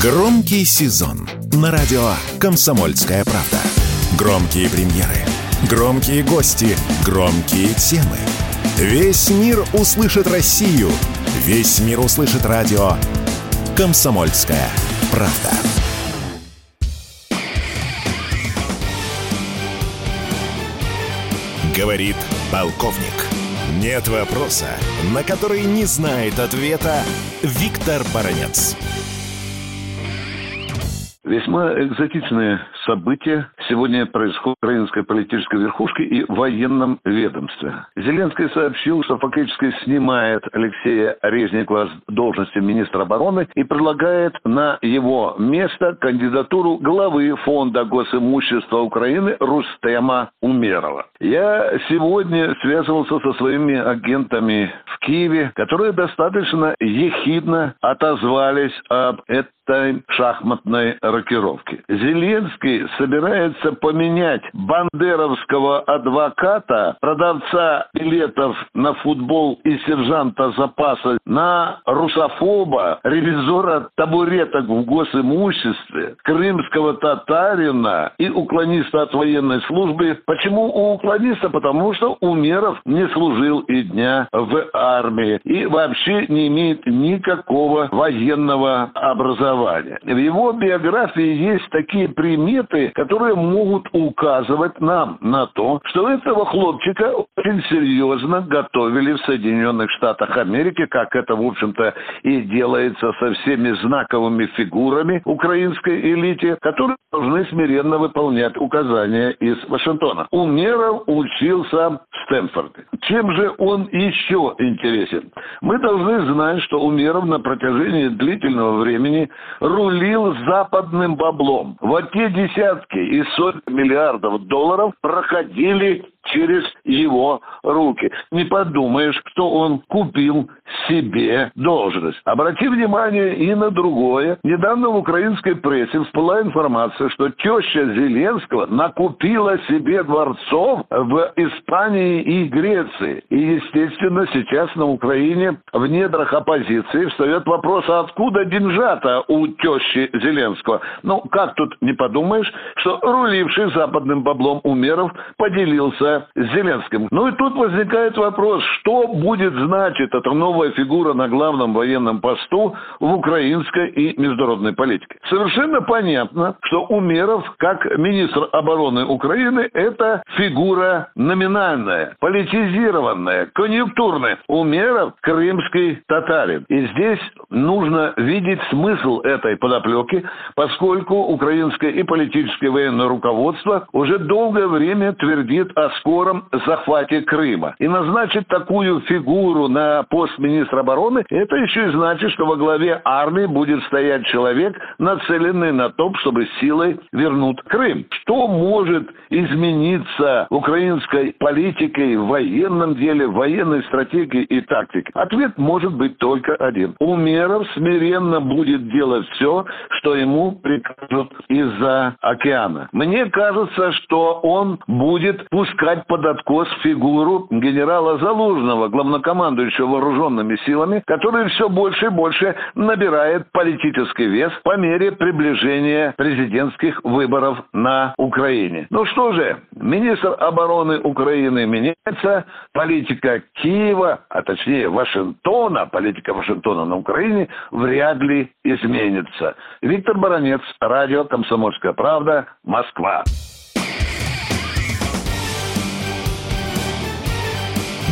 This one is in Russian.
Громкий сезон на радио «Комсомольская правда». Громкие премьеры, громкие гости, громкие темы. Весь мир услышит Россию. Весь мир услышит радио «Комсомольская правда». Говорит полковник. Нет вопроса, на который не знает ответа Виктор Баранец. Весьма экзотичные события сегодня происходят в украинской политической верхушке и военном ведомстве. Зеленский сообщил, что фактически снимает Алексея Резникова с должности министра обороны и предлагает на его место кандидатуру главы Фонда госимущества Украины Рустема Умерова. Я сегодня связывался со своими агентами в Киеве, которые достаточно ехидно отозвались об этой шахматной рокировки. Зеленский собирается поменять бандеровского адвоката, продавца билетов на футбол и сержанта запаса на русофоба, ревизора табуреток в госимуществе, крымского татарина и уклониста от военной службы. Почему у уклониста? Потому что Умеров не служил и дня в армии и вообще не имеет никакого военного образования. В его биографии есть такие приметы, которые могут указывать нам на то, что этого хлопчика очень серьезно готовили в Соединенных Штатах Америки, как это, в общем-то, и делается со всеми знаковыми фигурами украинской элите, которые должны смиренно выполнять указания из Вашингтона. Умеров учился в Стэнфорде. Чем же он еще интересен? Мы должны знать, что Умеров на протяжении длительного времени рулил западным баблом. Вот те десятки и сотни миллиардов долларов проходили через его руки. Не подумаешь, что он купил себе должность. Обрати внимание и на другое. Недавно в украинской прессе всплыла информация, что теща Зеленского накупила себе дворцов в Испании и Греции. И, естественно, сейчас на Украине в недрах оппозиции встает вопрос, а откуда деньжата у тещи Зеленского? Ну, как тут не подумаешь, что руливший западным баблом Умеров поделился с Зеленским. Ну и тут возникает вопрос, что будет значить эта новая фигура на главном военном посту в украинской и международной политике. Совершенно понятно, что Умеров, как министр обороны Украины, это фигура номинальная, политизированная, конъюнктурная. Умеров – крымский татарин. И здесь нужно видеть смысл этой подоплеки, поскольку украинское и политическое военное руководство уже долгое время твердит о скором захвате Крыма. И назначить такую фигуру на пост министра обороны, это еще и значит, что во главе армии будет стоять человек, нацеленный на то, чтобы силой вернуть Крым. Что может измениться украинской политике, в военном деле, в военной стратегии и тактике? Ответ может быть только один. Умеров смиренно будет делать все, что ему прикажут из-за океана. Мне кажется, что он будет пускать брать под откос фигуру генерала Залужного, главнокомандующего вооруженными силами, который все больше и больше набирает политический вес по мере приближения президентских выборов на Украине. Ну что же, министр обороны Украины меняется, политика Киева, а точнее Вашингтона, политика Вашингтона на Украине вряд ли изменится. Виктор Баранец, радио «Комсомольская правда», Москва.